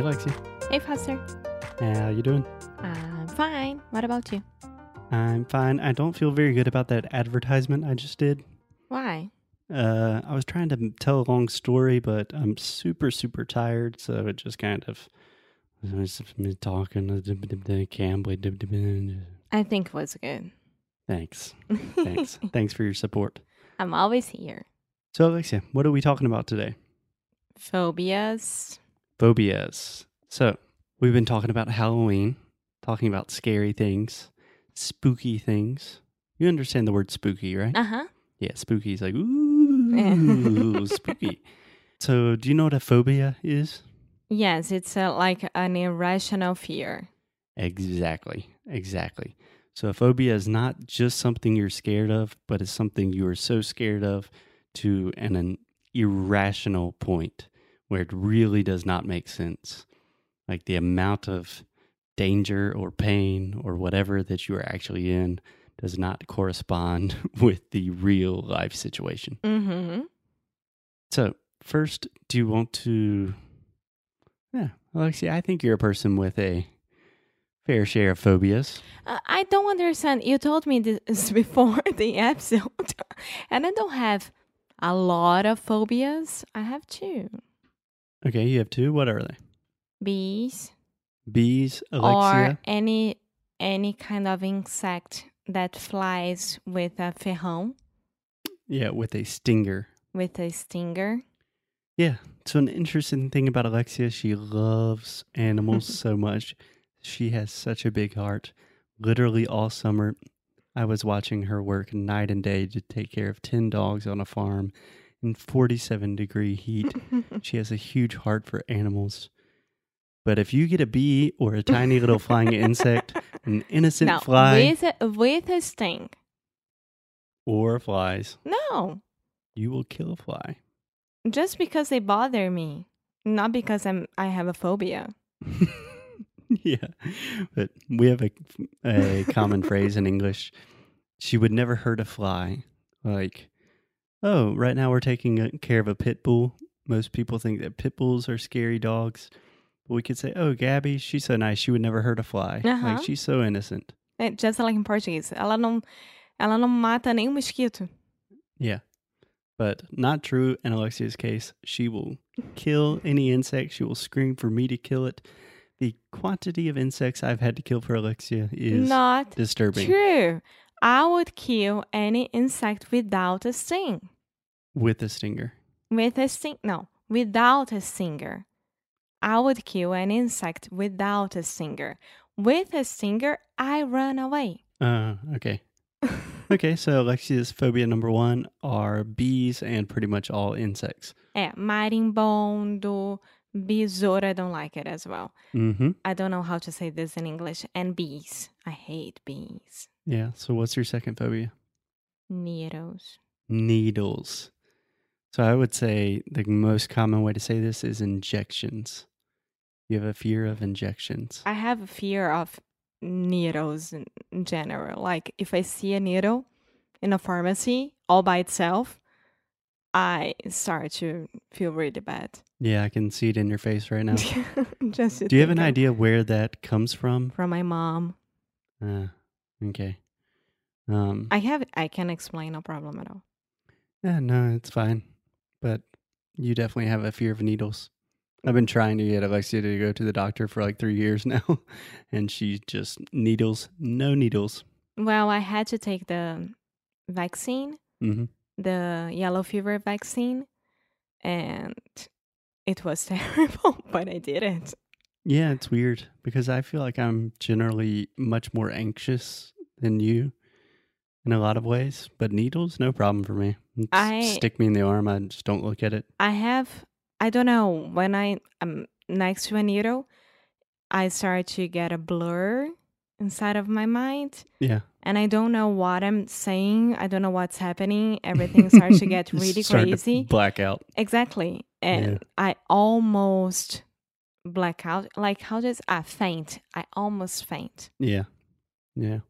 Hey Lexi, Hey, Foster. how you doing? I'm fine. What about you? I'm fine. I don't feel very good about that advertisement I just did. Why? Uh, I was trying to tell a long story, but I'm super, super tired, so it just kind of was me talking. Cambly. I think it was good. Thanks, thanks, thanks for your support. I'm always here. So Alexia, what are we talking about today? Phobias. Phobias. So we've been talking about Halloween, talking about scary things, spooky things. You understand the word spooky, right? Uh huh. Yeah, spooky is like ooh, spooky. So, do you know what a phobia is? Yes, it's uh, like an irrational fear. Exactly, exactly. So, a phobia is not just something you're scared of, but it's something you are so scared of to an, an irrational point where it really does not make sense. Like the amount of danger or pain or whatever that you are actually in does not correspond with the real life situation. Mm-hmm. So, first, do you want to? Yeah, Alexia, I think you're a person with a fair share of phobias. Uh, I don't understand. You told me this before the episode, and I don't have a lot of phobias. I have two Okay, you have two. What are they? bees Bees, Alexia. or any any kind of insect that flies with a ferrão, yeah, with a stinger. with a stinger. Yeah. So, an interesting thing about Alexia, she loves animals so much. She has such a big heart. Literally, all summer, I was watching her work night and day to take care of 10 dogs on a farm in 47 degree heat. She has a huge heart for animals. But if you get a bee or a tiny little flying insect, an innocent no, fly with a, with a sting. or flies, No, you will kill a fly. just because they bother me, not because I'm I have a phobia. yeah. But we have a, a common phrase in English. She would never hurt a fly. Like, oh, right now we're taking care of a pit bull. Most people think that pit bulls are scary dogs. But we could say, oh, Gabby, she's so nice. She would never hurt a fly. Uh-huh. Like, she's so innocent. É, just like in Portuguese, ela não ela não mata nem um mosquito. Yeah. But not true in Alexia's case. She will kill any insect. She will scream for me to kill it. The quantity of insects I've had to kill for Alexia is Not disturbing. true. I would kill any insect without a sting. With a stinger. With a sting, no, without a stinger. I would kill an insect without a stinger. With a stinger, I run away. Uh, okay. Okay, so Alexia's phobia number one are bees and pretty much all insects. É, marimbondo, besouro, I don't like it as well. Mm-hmm. I don't know how to say this in English. And bees. I hate bees. Yeah. So what's your second phobia? Needles. Needles. So I would say the most common way to say this is injections. You have a fear of injections. I have a fear of needles in general. Like if I see a needle in a pharmacy all by itself, I start to feel really bad. Yeah, I can see it in your face right now. Just Do you have an idea where that comes from? From my mom. Uh, okay. Um, I have I can explain no problem at all. yeah, no, it's fine. But you definitely have a fear of needles. I've been trying to get Alexia to go to the doctor for like three years now, and she just needles, no needles. Well, I had to take the vaccine, hmm the yellow fever vaccine, and it was terrible, but I did it. Yeah, it's weird because I feel like I'm generally much more anxious than you in a lot of ways, but needles, no problem for me. It's- I- stick me in the arm. I just don't look at it. I have I don't know when I am next to a needle, I start to get a blur inside of my mind. Yeah. And I don't know what I'm saying. I don't know what's happening. Everything starts to get really starting to crazy. blackout. Exactly. And Yeah. I almost blackout. Like, how does I faint? I almost faint. Yeah. Yeah.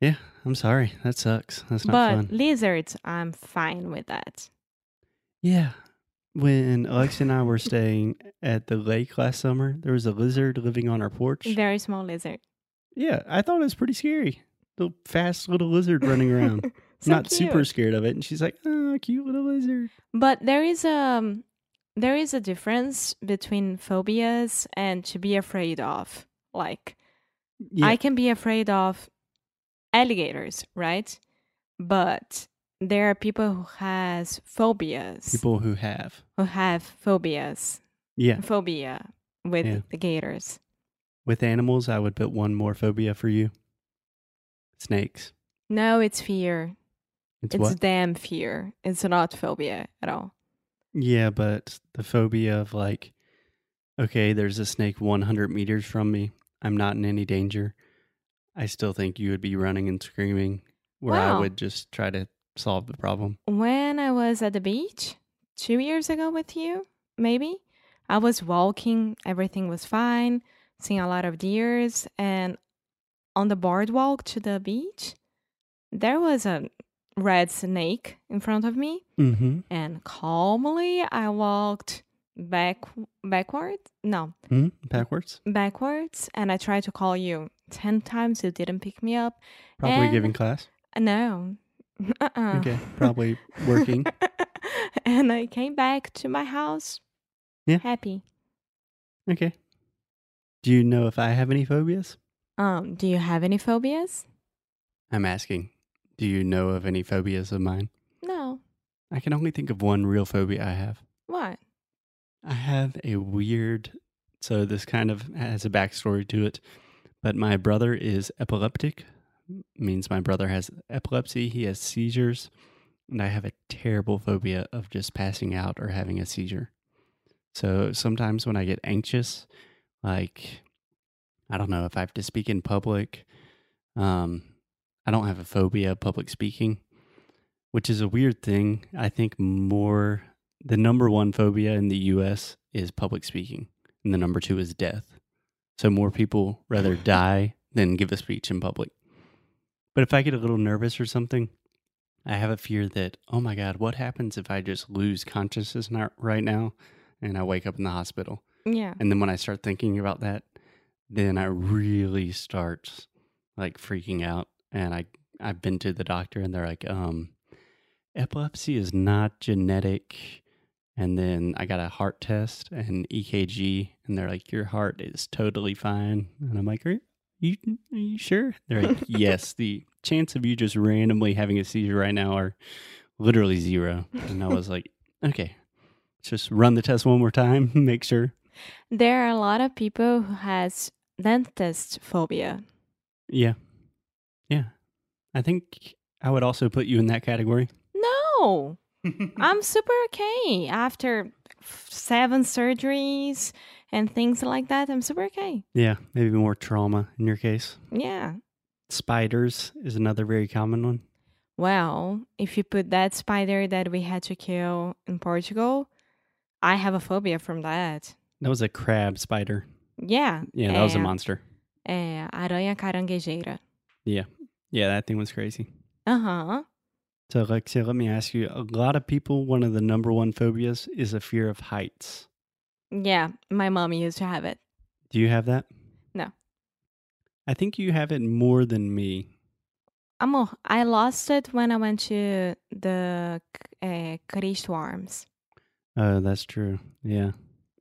Yeah. I'm sorry. That sucks. That's not but fun. lizards, I'm fine with that. Yeah. When Alexia and I were staying at the lake last summer, there was a lizard living on our porch. Very small lizard. Yeah, I thought it was pretty scary. The fast little lizard running around. So Not super scared of it. And she's like, oh, cute little lizard. But there is a there is a difference between phobias and to be afraid of. Like Yeah. I can be afraid of alligators, right? But there are people who has phobias. People who have. who have phobias. Yeah. Phobia with Yeah. the gators. With animals, I would put one more phobia for you snakes. No, it's fear. It's, It's, damn fear. It's not phobia at all. Yeah, but the phobia of like, okay, there's a snake 100 meters from me. I'm not in any danger. I still think you would be running and screaming, where I would just try to solve the problem. When I was at the beach two years ago with you, maybe, I was walking, everything was fine, seeing a lot of deers, and on the boardwalk to the beach, there was a red snake in front of me, Mm-hmm. and calmly I walked back backward. No, hmm Backwards? backwards, and I tried to call you ten times. You didn't pick me up. Probably And- giving class. No. Uh-uh. Okay. Probably working. and I came back to my house. Yeah. Happy. Okay. Do you know if I have any phobias? Um, do you have any phobias? I'm asking. Do you know of any phobias of mine? No. I can only think of one real phobia I have. What? I have a weird, so this kind of has a backstory to it, but my brother is epileptic, means my brother has epilepsy, he has seizures, and I have a terrible phobia of just passing out or having a seizure. So sometimes when I get anxious, like, I don't know if I have to speak in public, um, I don't have a phobia of public speaking, which is a weird thing. I think more the number one phobia in the US is public speaking, and the number two is death. So more people rather die than give a speech in public. But if I get a little nervous or something, I have a fear that, oh my God, what happens if I just lose consciousness right now and I wake up in the hospital? Yeah. And then when I start thinking about that, then I really start like freaking out. And I I've been to the doctor and they're like, um, epilepsy is not genetic. And then I got a heart test and EKG, and they're like, your heart is totally fine. And I'm like, are you, are you sure? They're like, yes. The chance of you just randomly having a seizure right now are literally zero. And I was like, okay, just run the test one more time, make sure. There are a lot of people who has dentist phobia. Yeah. Yeah. I think I would also put you in that category. No. I'm super okay after seven surgeries and things like that. I'm super okay. yeah. Maybe more trauma in your case. Yeah. Spiders is another very common one. Well, if you put that spider that we had to kill in Portugal, I have a phobia from that. That was a crab spider. Yeah. Yeah, that was a monster. É aranha caranguejeira. Yeah. Yeah, that thing was crazy. Uh huh. So, Alexia, let me ask you a lot of people, one of the number one phobias is a fear of heights. Yeah, my mom used to have it. Do you have that? No. I think you have it more than me. Amor, I lost it when I went to the uh, Cristo Arms. Oh, that's true. Yeah.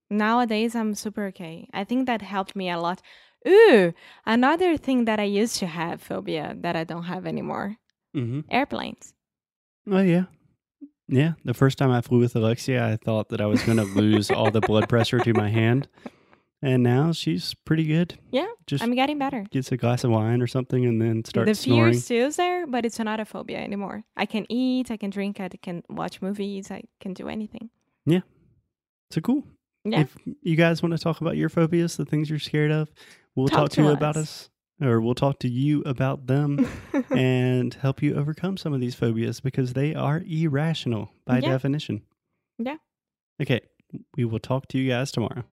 Nowadays, I'm super okay. I think that helped me a lot. Ooh, another thing that I used to have phobia that I don't have anymore Mm-hmm. airplanes. Oh, yeah. Yeah. The first time I flew with Alexia, I thought that I was going to lose all the blood pressure to my hand. And now she's pretty good. Yeah, Just I'm getting better. gets a glass of wine or something and then starts the fear snoring. still is there, but it's not a phobia anymore. I can eat, I can drink, I can watch movies, I can do anything. Yeah, so cool. Yeah. If you guys want to talk about your phobias, the things you're scared of, we'll Talk talk, to you about us. us, or we'll talk to you about them and help you overcome some of these phobias because they are irrational by Yeah. definition. Yeah. Okay. We will talk to you guys tomorrow.